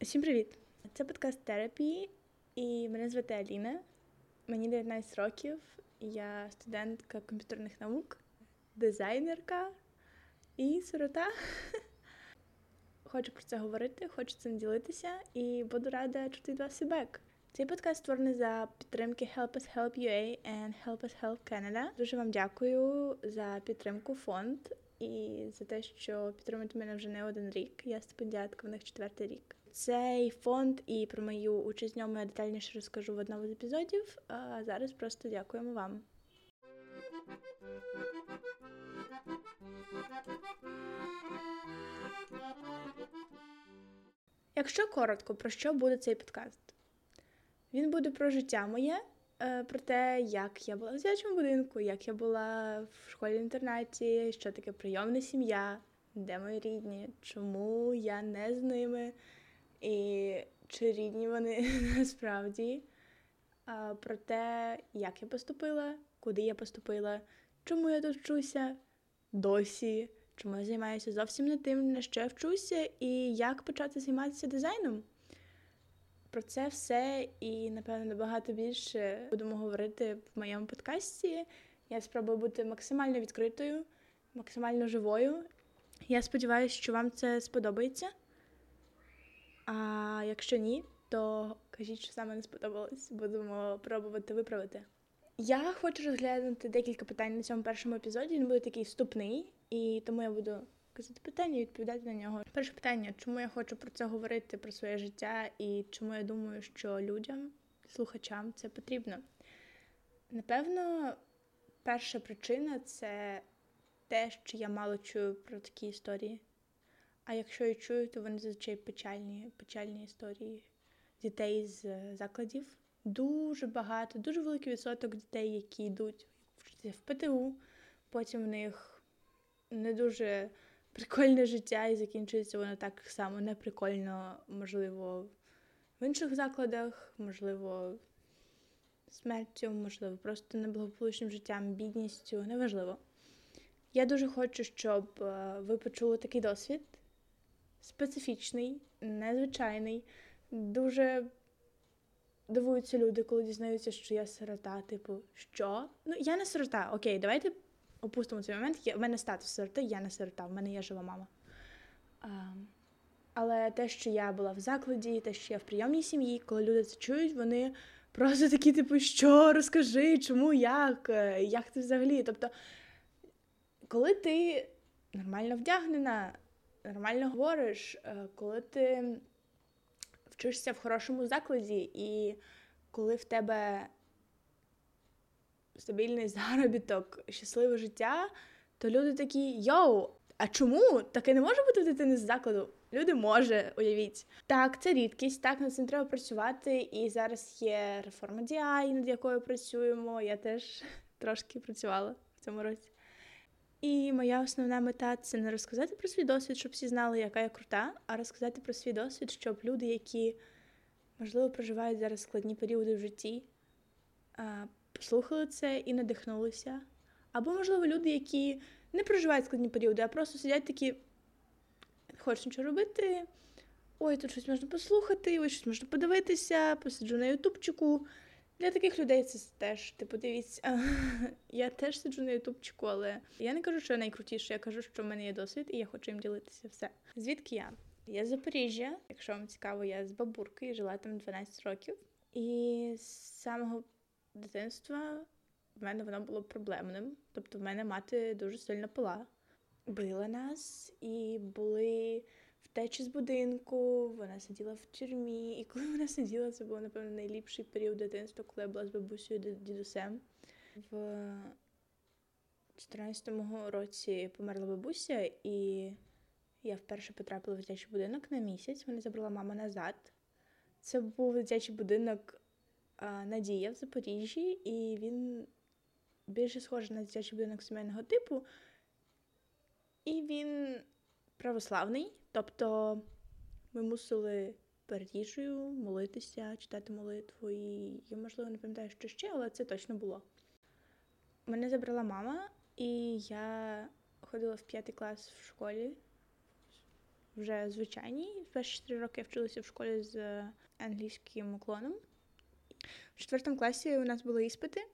Всім привіт! Це подкаст терапії, і мене звати Аліна. Мені 19 років, я студентка комп'ютерних наук, дизайнерка і сирота. Хочу про це говорити, хочу цим ділитися і буду рада чути від вас фідбек. Цей подкаст створений за підтримки Help Us Help UA and Help Us Help Canada. Дуже вам дякую за підтримку фонд і за те, що підтримуєте мене вже не один рік. Я стипендіатка в них четвертий рік. Цей фонд і про мою участь в ньому я детальніше розкажу в одному з епізодів. А зараз просто дякуємо вам. Якщо коротко, про що буде цей подкаст? Він буде про життя моє, е, про те, як я була в дитячому будинку, як я була в школі-інтернаті, що таке прийомна сім'я, де мої рідні, чому я не з ними, і чи рідні вони насправді, про те, як я поступила, куди я поступила, чому я тут вчуся досі, чому я займаюся зовсім не тим, на що я вчуся, і як почати займатися дизайном. Про це все і, напевно, набагато більше будемо говорити в моєму подкасті. Я спробую бути максимально відкритою, максимально живою. Я сподіваюся, що вам це сподобається. А якщо ні, то кажіть, що саме не сподобалось. Будемо пробувати виправити. Я хочу розглянути декілька питань на цьому першому епізоді. Він буде такий вступний, і тому я буду казати питання і відповідати на нього. Перше питання: чому я хочу про це говорити, про своє життя, і чому я думаю, що людям, слухачам це потрібно? Напевно, перша причина це те, що я мало чую про такі історії. А якщо я чую, то вони зазвичай печальні, печальні історії дітей з закладів. Дуже багато, дуже великий відсоток дітей, які йдуть вчитися в ПТУ, потім в них не дуже прикольне життя, і закінчується воно так само неприкольно, можливо, в інших закладах, можливо, смертю, можливо, просто неблагополучним життям, бідністю, неважливо. Я дуже хочу, щоб е, ви почули такий досвід специфічний, незвичайний, дуже дивуються люди, коли дізнаються, що я сирота. Типу, що? Ну, я не сирота. Окей, давайте опустимо цей момент. Я, в мене статус сироти, я не сирота, в мене є жива мама. А, але те, що я була в закладі, те, що я в прийомній сім'ї, коли люди це чують, вони просто такі, типу, що розкажи, чому, як, як ти взагалі? Тобто, коли ти нормально вдягнена, нормально говориш, е, коли ти вчишся в хорошому закладі, і коли в тебе стабільний заробіток, щасливе життя, то люди такі йоу, а чому таке не може бути в дитини з закладу? Люди може, уявіть. Так, це рідкість, так над цим треба працювати. І зараз є реформа DI, над якою працюємо. Я теж трошки працювала в цьому році. І моя основна мета це не розказати про свій досвід, щоб всі знали, яка я крута, а розказати про свій досвід, щоб люди, які, можливо, проживають зараз складні періоди в житті, послухали це і надихнулися. Або, можливо, люди, які не проживають складні періоди, а просто сидять такі, не хочуть нічого робити. Ой, тут щось можна послухати, ой, щось можна подивитися, посиджу на ютубчику. Для таких людей це теж, типу, дивіться, я теж сиджу на ютубчику, але я не кажу, що я найкрутіше, я кажу, що в мене є досвід, і я хочу їм ділитися все. Звідки я? Я з Запоріжжя, якщо вам цікаво, я з бабурки жила там 12 років. І з самого дитинства в мене воно було проблемним. Тобто, в мене мати дуже сильно пила, била нас і були втечі з будинку, вона сиділа в тюрмі. І коли вона сиділа, це був, напевно, найліпший період дитинства, коли я була з бабусею дідусем. В 14-му році померла бабуся, і я вперше потрапила в дитячий будинок на місяць. Мене забрала мама назад. Це був дитячий будинок Надія в Запоріжжі, і він більше схожий на дитячий будинок сімейного типу. І він православний, тобто ми мусили перед їжею молитися, читати молитву, і я, можливо, не пам'ятаю, що ще, але це точно було. Мене забрала мама, і я ходила в п'ятий клас в школі вже звичайній. Перші 4 роки я вчилася в школі з англійським уклоном. В четвертому класі у нас були іспити,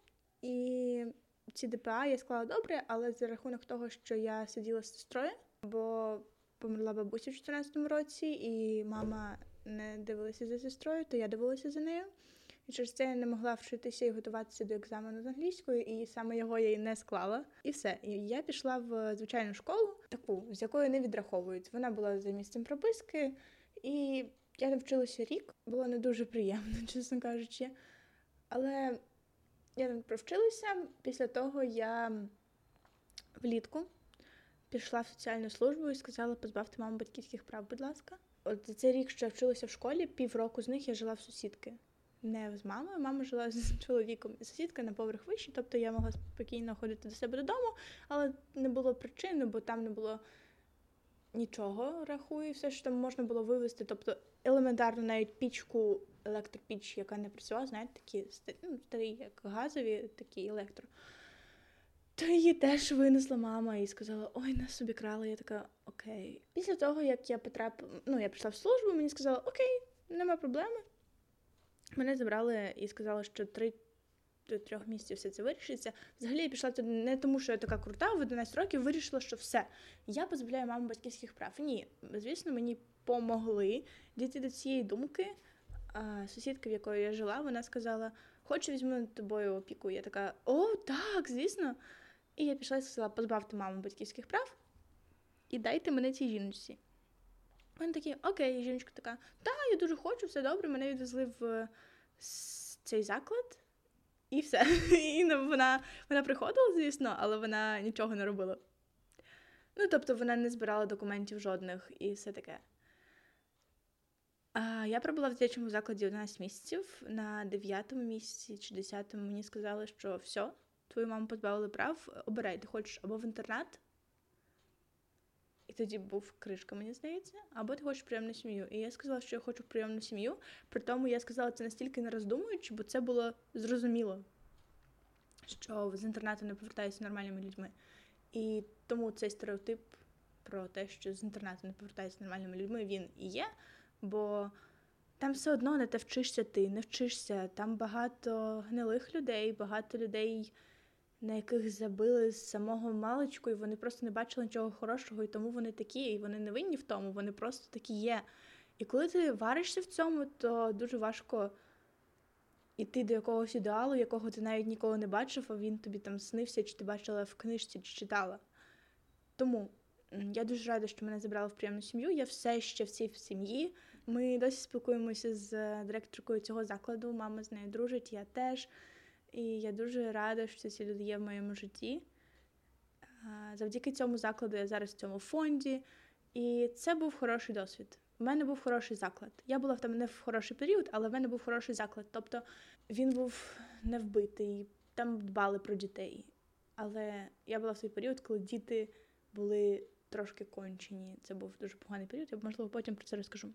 і ці ДПА я склала добре, але за рахунок того, що я сиділа з сестрою, бо померла бабуся в 2014 році, і мама не дивилася за сестрою, то я дивилася за нею. І через це я не могла вчитися і готуватися до екзамену з англійської, і саме його я і не склала. І все. І я пішла в звичайну школу, таку, з якої не відраховують. Вона була за місцем прописки, і я там вчилася рік. Було не дуже приємно, чесно кажучи. Але я там провчилася. Після того я влітку пішла в соціальну службу і сказала, позбавте маму батьківських прав, будь ласка. От за цей рік, що я вчилася в школі, півроку з них я жила в сусідки. Не з мамою, мама жила з чоловіком. І сусідка на поверх вище, тобто я могла спокійно ходити до себе додому, але не було причини, бо там не було нічого, рахую, все, що там можна було вивезти. Тобто елементарно навіть пічку, електропіч, яка не працювала, знаєте, такі ну, старі, як газові, такі електро. То її теж винесла мама і сказала: ой, нас собі крали. Я така, окей. Після того, як я потрапила, ну, я прийшла в службу, мені сказали, окей, нема проблеми. Мене забрали і сказали, що три до трьох місяців все це вирішиться. Взагалі я пішла туди не тому, що я така крута, в 11 років вирішила, що все. Я позбавляю маму батьківських прав. Ні, звісно, мені помогли дійти до цієї думки. А сусідка, в якої я жила, вона сказала: Хочу візьму над тобою опіку. Я така, о, так, звісно. І я пішла і сказала, позбавте маму батьківських прав і дайте мене цій жіночці. Вони такі, окей, жіночка така, та, я дуже хочу, все добре. Мене відвезли в цей заклад, і все. І вона, вона приходила, звісно, але вона нічого не робила. Ну, тобто вона не збирала документів жодних і все таке. А, я пробула в дитячому закладі 11 місяців. На 9 місяці чи 10 мені сказали, що все, твою маму позбавили прав, обирай, ти хочеш або в інтернат, і тоді був кришка, мені здається, або ти хочеш прийомну сім'ю. І я сказала, що я хочу прийомну сім'ю. При тому я сказала це настільки не роздумуючи, бо це було зрозуміло, що з інтернату не повертаються нормальними людьми. І тому цей стереотип про те, що з інтернату не повертаються нормальними людьми, він і є, бо там все одно не те вчишся ти, не вчишся. Там багато гнилих людей, багато людей, на яких забили з самого маличку, і вони просто не бачили нічого хорошого, і тому вони такі, і вони не винні в тому, вони просто такі є. І коли ти варишся в цьому, то дуже важко іти до якогось ідеалу, якого ти навіть ніколи не бачив, а він тобі там снився, чи ти бачила в книжці, чи читала. Тому я дуже рада, що мене забрали в приємну сім'ю. Я все ще в цій сім'ї. Ми досі спілкуємося з е, директоркою цього закладу. Мама з нею дружить, я теж. І я дуже рада, що ці люди є в моєму житті. Завдяки цьому закладу я зараз в цьому фонді. І це був хороший досвід. У мене був хороший заклад. Я була там не в хороший період, але в мене був хороший заклад. Тобто він був не вбитий, там дбали про дітей. Але я була в той період, коли діти були трошки кончені. Це був дуже поганий період, я можливо потім про це розкажу.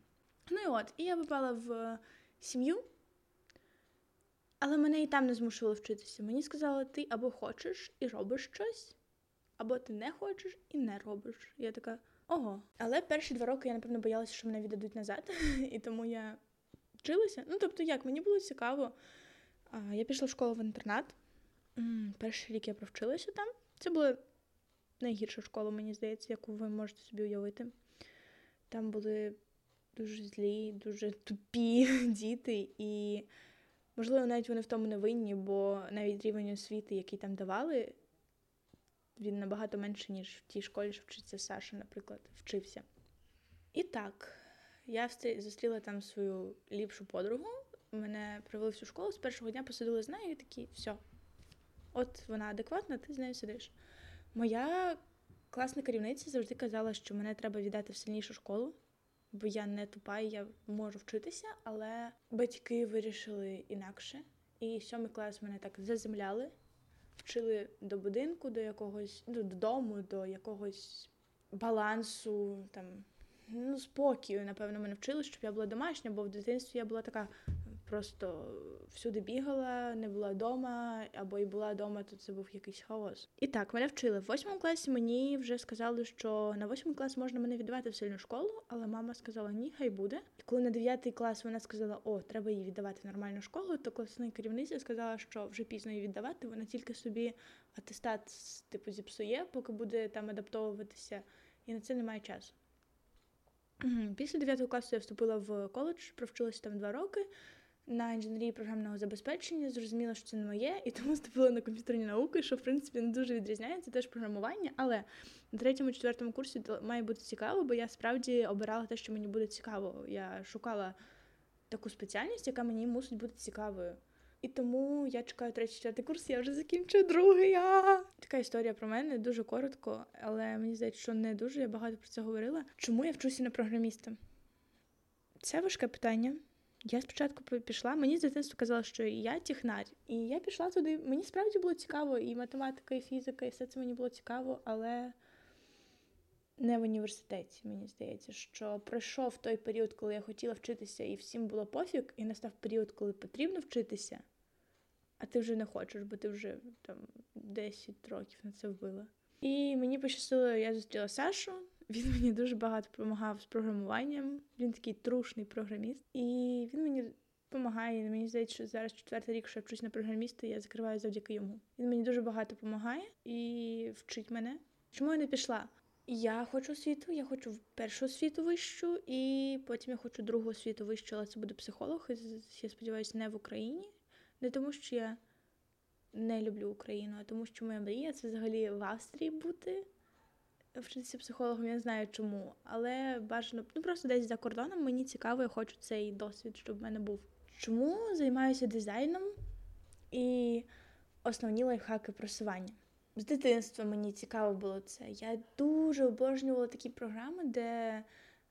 Ну і от, і я попала в сім'ю, але мене і там не змушували вчитися. Мені сказали, ти або хочеш і робиш щось, або ти не хочеш і не робиш. Я така, ого. Але перші два роки я, напевно, боялася, що мене віддадуть назад, і тому я вчилася. Ну, тобто, як, мені було цікаво. Я пішла в школу в інтернат. Перший рік я провчилася там. Це була найгірша школа, мені здається, яку ви можете собі уявити. Там були дуже злі, дуже тупі діти, і, можливо, навіть вони в тому не винні, бо навіть рівень освіти, який там давали, він набагато менше, ніж в тій школі, що вчиться Саша, наприклад, вчився. І так, я зустріла там свою ліпшу подругу. Мене привели в цю школу, з першого дня посадили з нею і такі, все. От вона адекватна, ти з нею сидиш. Моя класна керівниця завжди казала, що мене треба віддати в сильнішу школу, бо я не тупа, і я можу вчитися, але батьки вирішили інакше. І сьомий клас мене так заземляли, вчили до будинку, до якогось, ну, додому, до якогось балансу, там, ну, спокою, напевно, мене вчили, щоб я була домашня, бо в дитинстві я була така просто всюди бігала, не була вдома, або і була вдома, то це був якийсь хаос. І так, мене вчили. В восьмому класі мені вже сказали, що на восьмий клас можна мене віддавати в сильну школу, але мама сказала, ні, хай буде. І коли на дев'ятий клас вона сказала, о, треба її віддавати в нормальну школу, то класна керівниця сказала, що вже пізно її віддавати, вона тільки собі атестат типу зіпсує, поки буде там адаптовуватися, і на це немає часу. Після 9 класу я вступила в коледж, провчилася там два роки на інженерії програмного забезпечення. Зрозуміла, що це не моє, і тому вступила на комп'ютерні науки, що в принципі не дуже відрізняється, теж програмування. Але на третьому, четвертому курсі має бути цікаво, бо я справді обирала те, що мені буде цікаво. Я шукала таку спеціальність, яка мені мусить бути цікавою. І тому я чекаю третій четвертий курс, я вже закінчую другий. А! Така історія про мене дуже коротко, але мені здається, що не дуже. Я багато про це говорила. Чому я вчуся на програміста? Це важке питання. Я спочатку пішла, мені з дитинства казали, що я технар. І я пішла туди. Мені справді було цікаво, і математика, і фізика, і все це мені було цікаво, але не в університеті, мені здається, що пройшов той період, коли я хотіла вчитися, і всім було пофіг, і настав період, коли потрібно вчитися, а ти вже не хочеш, бо ти вже там 10 років на це вбила. І мені пощастило, я зустріла Сашу. Він мені дуже багато допомагав з програмуванням. Він такий трушний програміст. І він мені допомагає. Мені здається, що зараз четвертий рік, що я вчусь на програміста, я закриваю завдяки йому. Він мені дуже багато допомагає і вчить мене. Чому я не пішла? Я хочу освіту, я хочу першу освіту вищу, і потім я хочу другу освіту вищу, але це буде психолог. Я сподіваюся, не в Україні. Не тому, що я не люблю Україну, а тому, що моя мрія це взагалі в Австрії бути. Вчитися психологом, я не знаю чому, але бажано ну просто десь за кордоном мені цікаво, я хочу цей досвід, щоб в мене був. Чому займаюся дизайном і основні лайфхаки просування? З дитинства мені цікаво було це. Я дуже обожнювала такі програми, де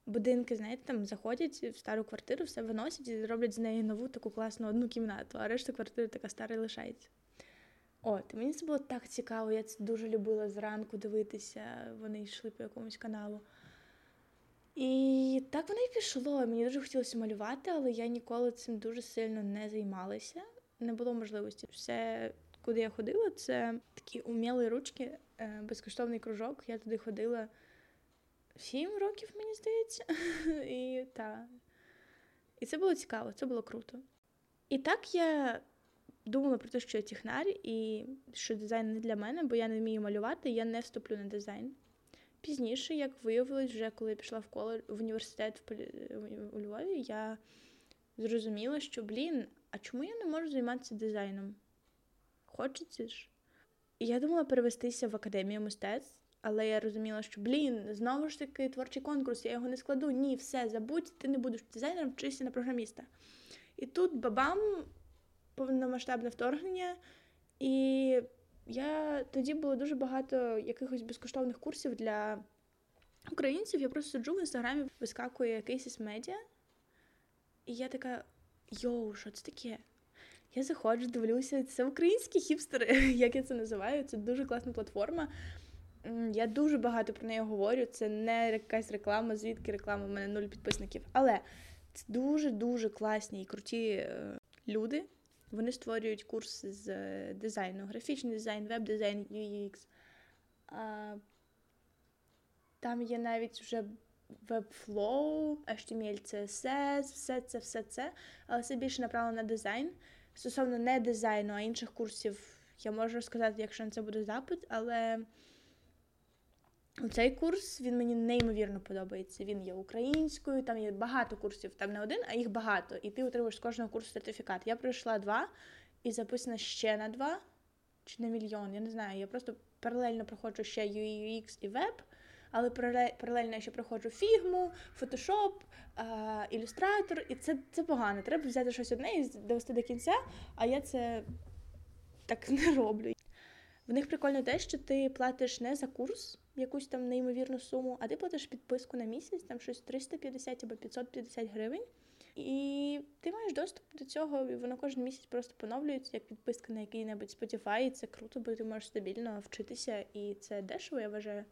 будинки, знаєте, там заходять в стару квартиру, все виносять і роблять з неї нову таку класну одну кімнату, а решта квартири така стара і лишається. От, мені це було так цікаво, я це дуже любила зранку дивитися, вони йшли по якомусь каналу. І так воно і пішло. Мені дуже хотілося малювати, але я ніколи цим дуже сильно не займалася. Не було можливості. Все, куди я ходила, це такі уміли ручки, е, безкоштовний кружок. Я туди ходила сім років, мені здається. І та. І це було цікаво, це було круто. І так я думала про те, що я технар, і що дизайн не для мене, бо я не вмію малювати, я не вступлю на дизайн. Пізніше, як виявилось, вже коли я пішла в коледж, в університет в Полі... у Львові, я зрозуміла, що, блін, а чому я не можу займатися дизайном? Хочеться ж. Я думала перевестися в академію мистецтв, але я розуміла, що, блін, знову ж таки творчий конкурс, я його не складу. Ні, все, забудь, ти не будеш дизайнером, вчишся на програміста. І тут бабам повномасштабне вторгнення, і я тоді було дуже багато якихось безкоштовних курсів для українців. Я просто сиджу в інстаграмі, вискакує якийсь із медіа, і я така: йоу, що це таке? Я заходжу, дивлюся, це українські хіпстери, як я це називаю. Це дуже класна платформа. Я дуже багато про неї говорю. Це не якась реклама, звідки реклама, в мене нуль підписників. Але це дуже-дуже класні і круті е, люди. Вони створюють курс з е, дизайну, графічний дизайн, веб-дизайн, UX. Там є навіть вже Webflow, HTML, CSS, все це, все це, але це більше направлено на дизайн. Стосовно не дизайну, а інших курсів я можу розказати, якщо на це буде запит, але цей курс він мені неймовірно подобається. Він є українською, там є багато курсів, там не один, а їх багато. І ти отримуєш з кожного курсу сертифікат. Я пройшла два і записана ще на два чи на мільйон. Я не знаю. Я просто паралельно проходжу ще UX і веб, але паралельно я ще проходжу фігму, фотошоп, ілюстратор, і це це погано. Треба взяти щось одне і довести до кінця, а я це так не роблю. В них прикольно те, що ти платиш не за курс якусь там неймовірну суму, а ти платиш підписку на місяць, там щось 350 або 550 гривень. І ти маєш доступ до цього, і воно кожен місяць просто поновлюється, як підписка на який-небудь Spotify, і це круто, бо ти можеш стабільно вчитися, і це дешево, я вважаю.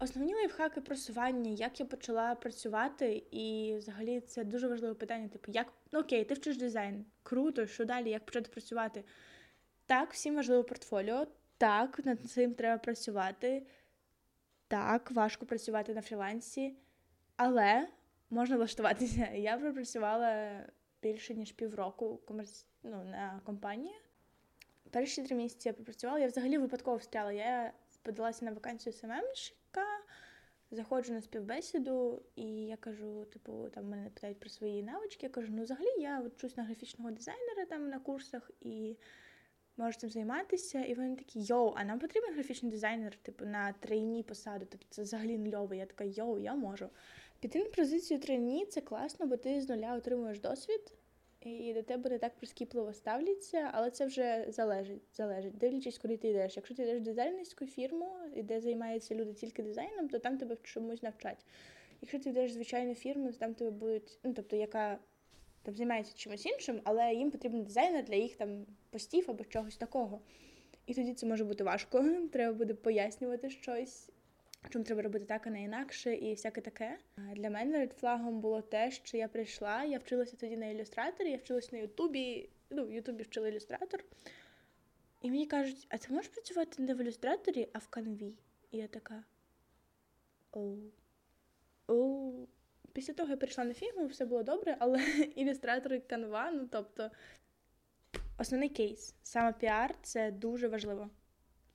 Основні лайфхаки просування, як я почала працювати, і взагалі це дуже важливе питання. Типу, як ну окей, ти вчиш дизайн, круто, що далі, як почати працювати? Так, всім важливо портфоліо, так, над цим треба працювати. Так, важко працювати на фрілансі, але можна влаштуватися. Я пропрацювала більше ніж півроку комерц... ну, на компанії. Перші три місяці я пропрацювала, я взагалі випадково встряла. Я подалася на вакансію СММщика, заходжу на співбесіду, і я кажу, типу, там мене питають про свої навички. Я кажу, ну взагалі я вчусь на графічного дизайнера там на курсах і можу цим займатися. І вони такі, йоу, а нам потрібен графічний дизайнер, типу, на трейні посаду. Тобто це взагалі нульово. Я така, йоу, я можу. Піти на позицію трейні це класно, бо ти з нуля отримуєш досвід і до тебе не так прискіпливо ставляться, але це вже залежить, залежить, дивлячись, куди ти йдеш. Якщо ти йдеш в дизайнерську фірму, де займаються люди тільки дизайном, то там тебе чомусь навчать. Якщо ти йдеш в звичайну фірму, то там тебе будуть, ну тобто, яка там займається чимось іншим, але їм потрібен дизайнер для їх там постів або чогось такого. І тоді це може бути важко. Треба буде пояснювати щось чому треба робити так, а не інакше, і всяке таке. Для мене редфлагом було те, що я прийшла, я вчилася тоді на ілюстраторі, я вчилася на Ютубі, ну, в Ютубі вчила ілюстратор. І мені кажуть, а ти можеш працювати не в ілюстраторі, а в канві? І я така. Оу. Оу. Після того я прийшла на фігму, все було добре, але ілюстратор і канва, ну тобто, основний кейс. Саме піар це дуже важливо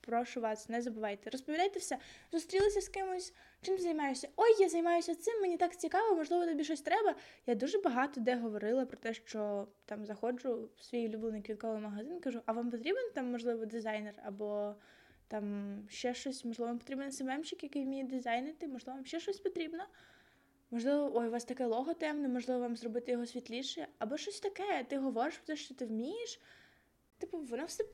прошу вас, не забувайте. Розповідайте все, зустрілися з кимось, чим займаєшся? Ой, я займаюся цим, мені так цікаво, можливо, тобі щось треба. Я дуже багато де говорила про те, що там заходжу в свій улюблений квітковий магазин, кажу, а вам потрібен там, можливо, дизайнер або там ще щось, можливо, вам потрібен СММщик, який вміє дизайнити, можливо, вам ще щось потрібно. Можливо, ой, у вас таке лого темне, можливо, вам зробити його світліше, або щось таке. Ти говориш про те, що ти вмієш. Типу, воно все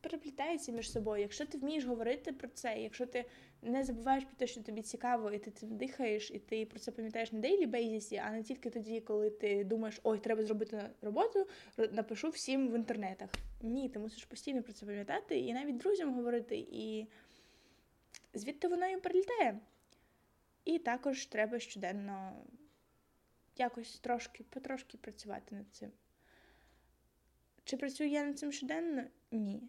переплітається між собою. Якщо ти вмієш говорити про це, якщо ти не забуваєш про те, що тобі цікаво, і ти цим дихаєш, і ти про це пам'ятаєш на дейлі бейзісі, а не тільки тоді, коли ти думаєш, ой, треба зробити роботу, напишу всім в інтернетах. Ні, ти мусиш постійно про це пам'ятати і навіть друзям говорити, і звідти воно і прилітає. І також треба щоденно якось трошки, потрошки працювати над цим. Чи працюю я над цим щоденно? Ні.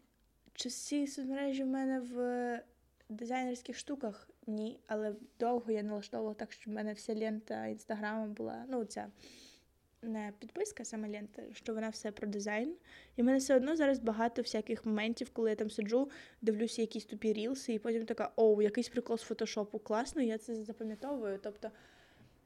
Чи всі соцмережі в мене в дизайнерських штуках? Ні. Але довго я налаштовувала так, щоб в мене вся лента інстаграму була. Ну, ця не підписка, саме лента, що вона все про дизайн. І в мене все одно зараз багато всяких моментів, коли я там сиджу, дивлюся якісь тупі рілси, і потім така, оу, якийсь прикол з фотошопу. Класно, я це запам'ятовую. Тобто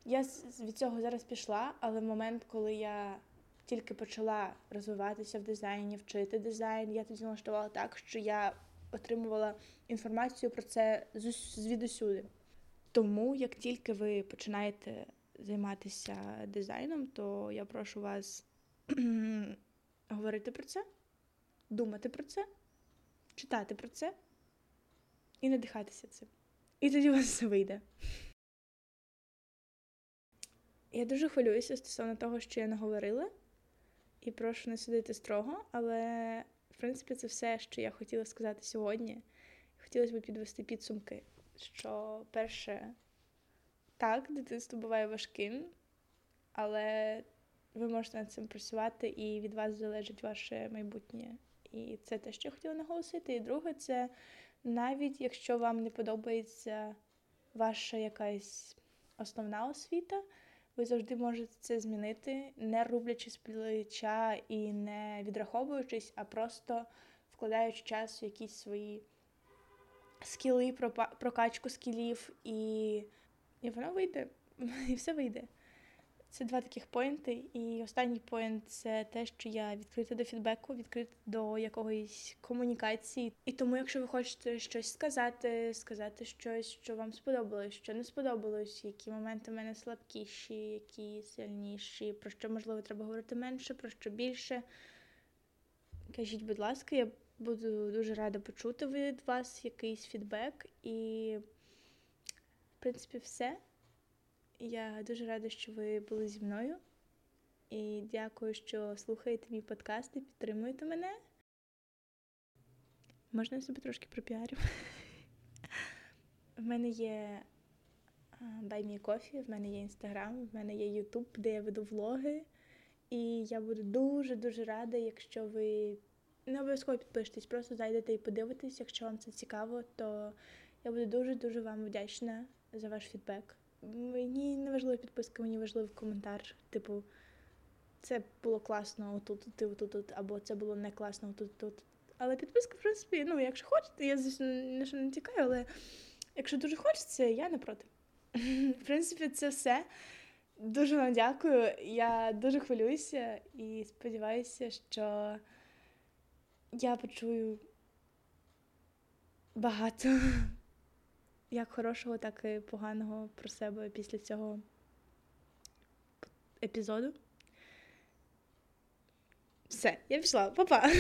я від цього зараз пішла, але в момент, коли я тільки почала розвиватися в дизайні, вчити дизайн, я тоді налаштувала так, що я отримувала інформацію про це звідусюди. Тому, як тільки ви починаєте займатися дизайном, то я прошу вас говорити про це, думати про це, читати про це і надихатися цим. І тоді у вас все вийде. Я дуже хвилююся стосовно того, що я наговорила і прошу не судити строго, але в принципі це все, що я хотіла сказати сьогодні. Хотілося б підвести підсумки, що перше, так, дитинство буває важким, але ви можете над цим працювати, і від вас залежить ваше майбутнє. І це те, що я хотіла наголосити. І друге, це навіть якщо вам не подобається ваша якась основна освіта ви завжди можете це змінити, не рублячи з плеча і не відраховуючись, а просто вкладаючи час в якісь свої скіли, прокачку скілів, і, і воно вийде, і все вийде. Це два таких поінти. І останній поінт це те, що я відкрита до фідбеку, відкрита до якоїсь комунікації. І тому, якщо ви хочете щось сказати, сказати щось, що вам сподобалось, що не сподобалось, які моменти в мене слабкіші, які сильніші, про що можливо треба говорити менше, про що більше. Кажіть, будь ласка, я буду дуже рада почути від вас якийсь фідбек. І, принципі, все. Я дуже рада, що ви були зі мною. І дякую, що слухаєте мій подкаст і підтримуєте мене. Можна я себе трошки пропіарю? В мене є Баймі Кофі, в мене є інстаграм, в мене є Ютуб, де я веду влоги. І я буду дуже-дуже рада, якщо ви не обов'язково підпишетесь, просто зайдете і подивитесь. Якщо вам це цікаво, то я буду дуже-дуже вам вдячна за ваш фідбек. Мені не важлива підписка, мені важливий коментар. Типу, це було класно отут, ти отут, тут, або це було не класно отут, тут. Але підписка, в принципі, ну, якщо хочете, я звісно не, не тікаю, але якщо дуже хочеться, я не проти. В принципі, це все. Дуже вам дякую. Я дуже хвилююся і сподіваюся, що я почую багато як хорошого, так і поганого про себе після цього епізоду. Все, я пішла, Па-па!